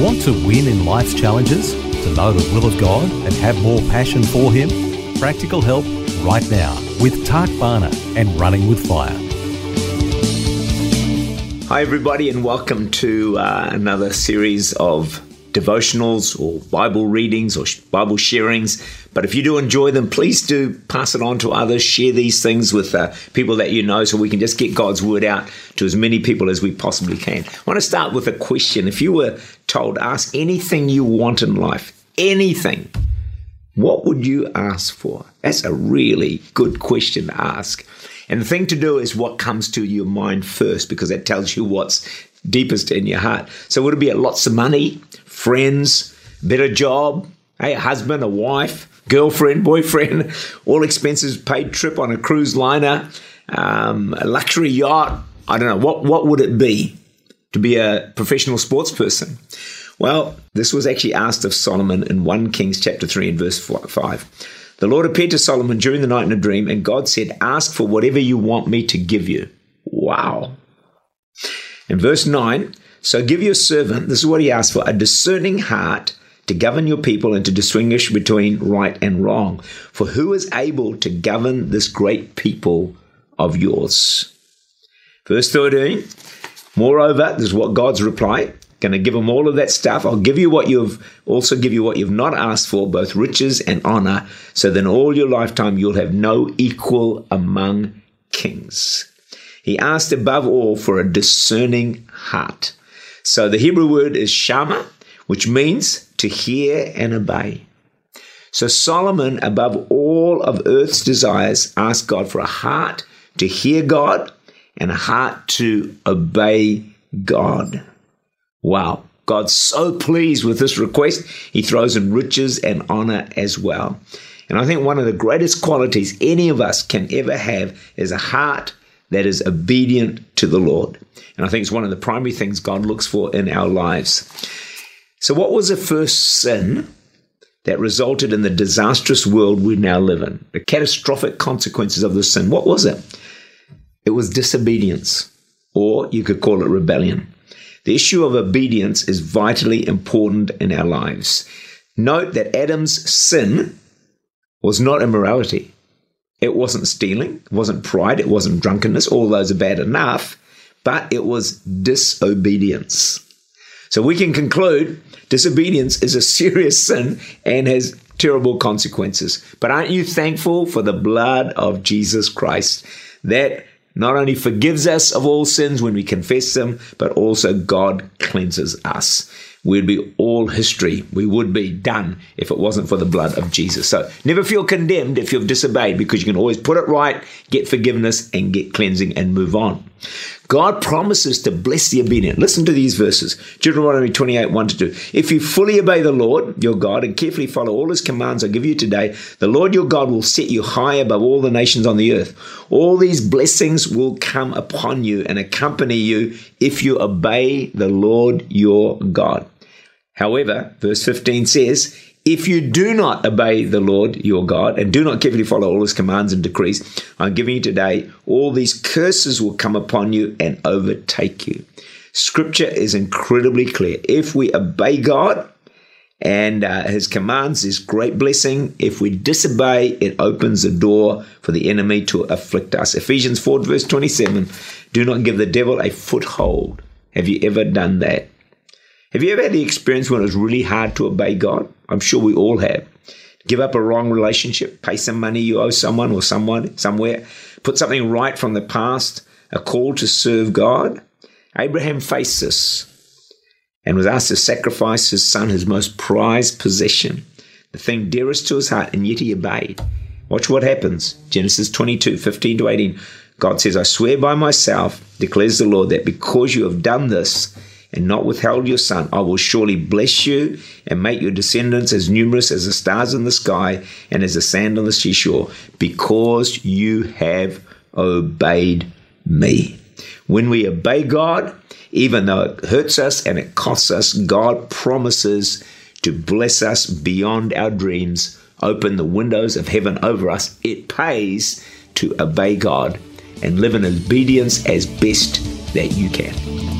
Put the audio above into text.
Want to win in life's challenges? To know the will of God and have more passion for Him? Practical help right now with Tak Bhana and Running with Fire. Hi, everybody, and welcome to uh, another series of devotionals or Bible readings or Bible sharings. But if you do enjoy them, please do pass it on to others. Share these things with uh, people that you know so we can just get God's word out to as many people as we possibly can. I want to start with a question. If you were told, ask anything you want in life, anything, what would you ask for? That's a really good question to ask. And the thing to do is what comes to your mind first because that tells you what's deepest in your heart. So would it be lots of money, friends, better job, hey, a husband, a wife, girlfriend, boyfriend, all expenses paid trip on a cruise liner, um, a luxury yacht. I don't know. What, what would it be to be a professional sports person? Well, this was actually asked of Solomon in 1 Kings chapter 3 and verse 5. The Lord appeared to Solomon during the night in a dream, and God said, Ask for whatever you want me to give you. Wow. In verse 9, so give your servant, this is what he asked for, a discerning heart to govern your people and to distinguish between right and wrong. For who is able to govern this great people of yours? Verse 13, moreover, this is what God's reply. Going to give them all of that stuff. I'll give you what you've also give you what you've not asked for, both riches and honor, so then, all your lifetime you'll have no equal among kings. He asked above all for a discerning heart. So the Hebrew word is shama, which means to hear and obey. So Solomon, above all of earth's desires, asked God for a heart to hear God and a heart to obey God. Wow. God's so pleased with this request, he throws in riches and honor as well. And I think one of the greatest qualities any of us can ever have is a heart that is obedient to the Lord. And I think it's one of the primary things God looks for in our lives. So, what was the first sin that resulted in the disastrous world we now live in? The catastrophic consequences of the sin. What was it? It was disobedience, or you could call it rebellion. The issue of obedience is vitally important in our lives. Note that Adam's sin was not immorality. It wasn't stealing, it wasn't pride, it wasn't drunkenness. All those are bad enough, but it was disobedience. So we can conclude disobedience is a serious sin and has terrible consequences. But aren't you thankful for the blood of Jesus Christ that not only forgives us of all sins when we confess them, but also God cleanses us we'd be all history. We would be done if it wasn't for the blood of Jesus. So never feel condemned if you've disobeyed because you can always put it right, get forgiveness, and get cleansing and move on. God promises to bless the obedient. Listen to these verses Deuteronomy 28 1 to 2. If you fully obey the Lord your God and carefully follow all his commands I give you today, the Lord your God will set you high above all the nations on the earth. All these blessings will come upon you and accompany you if you obey the Lord your God. However, verse 15 says, if you do not obey the Lord your God and do not carefully follow all his commands and decrees I'm giving you today, all these curses will come upon you and overtake you. Scripture is incredibly clear. If we obey God and uh, his commands, is great blessing. If we disobey, it opens the door for the enemy to afflict us. Ephesians 4, verse 27 do not give the devil a foothold. Have you ever done that? Have you ever had the experience when it was really hard to obey God? I'm sure we all have. Give up a wrong relationship, pay some money you owe someone or someone somewhere, put something right from the past, a call to serve God. Abraham faced this and was asked to sacrifice his son, his most prized possession, the thing dearest to his heart, and yet he obeyed. Watch what happens. Genesis 22, 15 to 18. God says, I swear by myself, declares the Lord, that because you have done this and not withheld your son, I will surely bless you and make your descendants as numerous as the stars in the sky and as the sand on the seashore, because you have obeyed me. When we obey God, even though it hurts us and it costs us, God promises to bless us beyond our dreams, open the windows of heaven over us. It pays to obey God and live in obedience as best that you can.